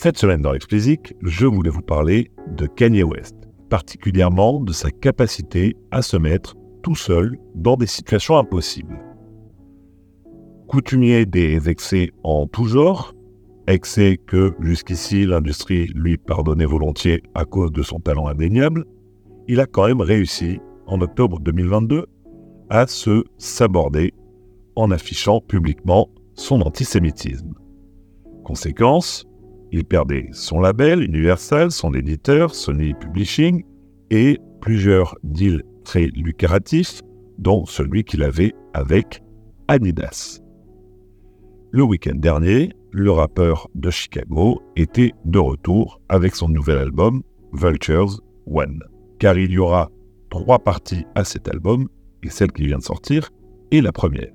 Cette semaine dans Explicit, je voulais vous parler de Kanye West, particulièrement de sa capacité à se mettre tout seul dans des situations impossibles. Coutumier des excès en tout genre, excès que jusqu'ici l'industrie lui pardonnait volontiers à cause de son talent indéniable, il a quand même réussi, en octobre 2022, à se saborder en affichant publiquement son antisémitisme. Conséquence, il perdait son label Universal, son éditeur Sony Publishing et plusieurs deals très lucratifs, dont celui qu'il avait avec Adidas. Le week-end dernier, le rappeur de Chicago était de retour avec son nouvel album Vultures One, car il y aura trois parties à cet album, et celle qui vient de sortir est la première.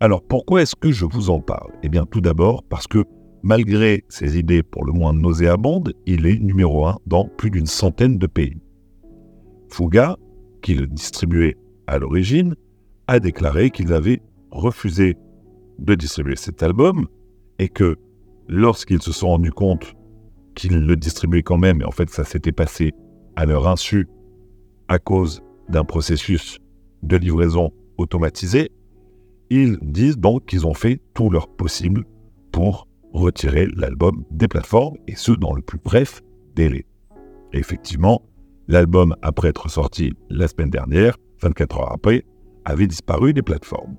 Alors pourquoi est-ce que je vous en parle? Eh bien tout d'abord parce que malgré ses idées pour le moins nauséabondes, il est numéro un dans plus d'une centaine de pays. Fuga, qui le distribuait à l'origine, a déclaré qu'ils avaient refusé de distribuer cet album et que lorsqu'ils se sont rendus compte qu'ils le distribuaient quand même, et en fait ça s'était passé à leur insu à cause d'un processus de livraison automatisé, ils disent donc qu'ils ont fait tout leur possible pour retirer l'album des plateformes, et ce dans le plus bref délai. Effectivement, l'album, après être sorti la semaine dernière, 24 heures après, avait disparu des plateformes.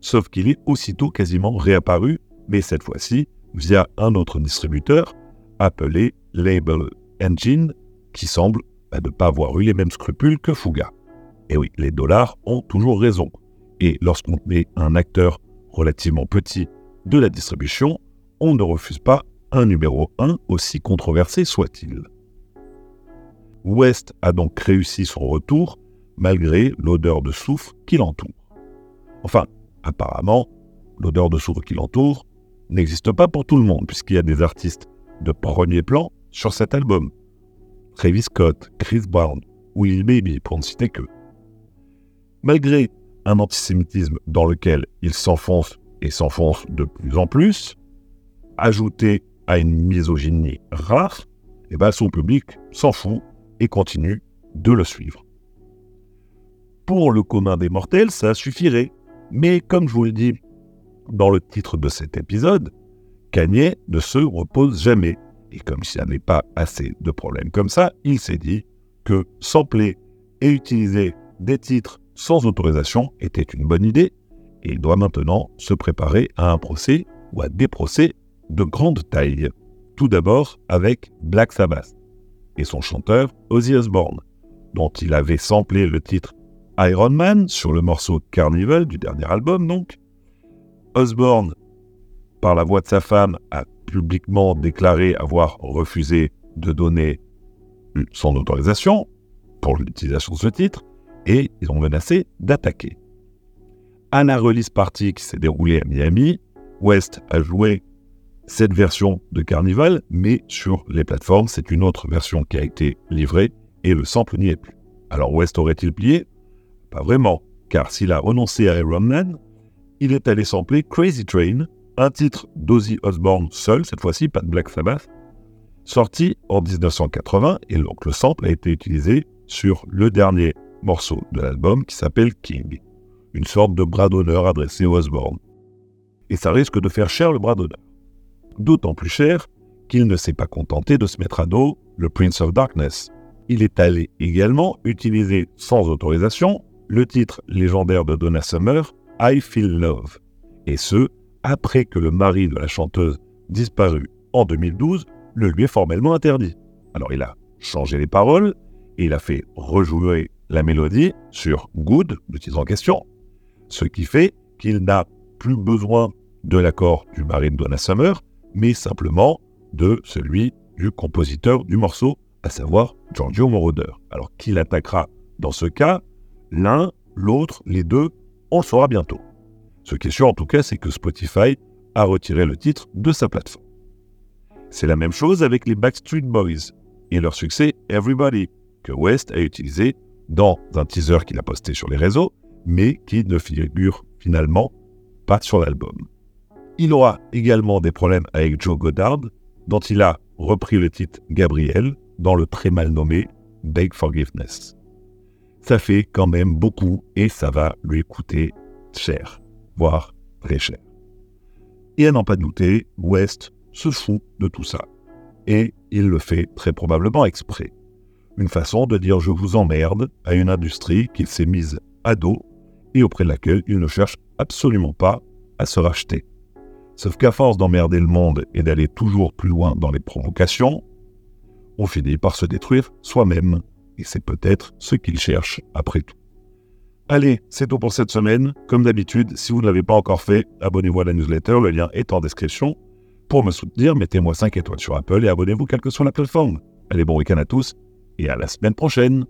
Sauf qu'il est aussitôt quasiment réapparu, mais cette fois-ci via un autre distributeur appelé Label Engine, qui semble bah, ne pas avoir eu les mêmes scrupules que Fuga. Et oui, les dollars ont toujours raison. Et lorsqu'on met un acteur relativement petit de la distribution, on ne refuse pas un numéro 1 aussi controversé soit-il. West a donc réussi son retour malgré l'odeur de soufre qui l'entoure. Enfin, apparemment, l'odeur de soufre qui l'entoure n'existe pas pour tout le monde puisqu'il y a des artistes de premier plan sur cet album. Travis Scott, Chris Brown, Will Baby pour ne citer que. Malgré un antisémitisme dans lequel il s'enfonce et s'enfonce de plus en plus, ajouté à une misogynie rare, eh ben son public s'en fout et continue de le suivre. Pour le commun des mortels, ça suffirait. Mais comme je vous le dis dans le titre de cet épisode, Kanye ne se repose jamais. Et comme s'il n'y avait pas assez de problèmes comme ça, il s'est dit que sampler et utiliser des titres sans autorisation était une bonne idée et il doit maintenant se préparer à un procès ou à des procès de grande taille. Tout d'abord avec Black Sabbath et son chanteur Ozzy Osbourne, dont il avait samplé le titre Iron Man sur le morceau Carnival du dernier album donc. Osbourne, par la voix de sa femme, a publiquement déclaré avoir refusé de donner son autorisation pour l'utilisation de ce titre et ils ont menacé d'attaquer. À la release party qui s'est déroulée à Miami, West a joué cette version de Carnival, mais sur les plateformes, c'est une autre version qui a été livrée et le sample n'y est plus. Alors West aurait-il plié? Pas vraiment, car s'il a renoncé à Iron Man, il est allé sampler Crazy Train, un titre d'Ozzy Osbourne seul, cette fois-ci, pas de Black Sabbath, sorti en 1980, et donc le sample a été utilisé sur le dernier morceau de l'album qui s'appelle King, une sorte de bras d'honneur adressé aux Osbourne. Et ça risque de faire cher le bras d'honneur. D'autant plus cher qu'il ne s'est pas contenté de se mettre à dos le Prince of Darkness. Il est allé également utiliser sans autorisation le titre légendaire de Donna Summer, I Feel Love, et ce, après que le mari de la chanteuse disparu en 2012 le lui ait formellement interdit. Alors il a changé les paroles et il a fait rejouer la mélodie sur Good, le titre en question, ce qui fait qu'il n'a plus besoin de l'accord du mari de Donna Summer, mais simplement de celui du compositeur du morceau, à savoir Giorgio Moroder. Alors qui l'attaquera dans ce cas? L'un, l'autre, les deux, on saura bientôt. Ce qui est sûr en tout cas, c'est que Spotify a retiré le titre de sa plateforme. C'est la même chose avec les Backstreet Boys et leur succès Everybody, que West a utilisé dans un teaser qu'il a posté sur les réseaux, mais qui ne figure finalement pas sur l'album. Il aura également des problèmes avec Joe Goddard, dont il a repris le titre Gabriel dans le très mal nommé Beg Forgiveness. Ça fait quand même beaucoup et ça va lui coûter cher, voire très cher. Et à n'en pas douter, West se fout de tout ça. Et il le fait très probablement exprès. Une façon de dire je vous emmerde à une industrie qu'il s'est mise à dos et auprès de laquelle il ne cherche absolument pas à se racheter. Sauf qu'à force d'emmerder le monde et d'aller toujours plus loin dans les provocations, on finit par se détruire soi-même. Et c'est peut-être ce qu'il cherche après tout. Allez, c'est tout pour cette semaine. Comme d'habitude, si vous ne l'avez pas encore fait, abonnez-vous à la newsletter, le lien est en description. Pour me soutenir, mettez-moi 5 étoiles sur Apple et abonnez-vous quelle que soit la plateforme. Allez, bon week-end à tous et à la semaine prochaine.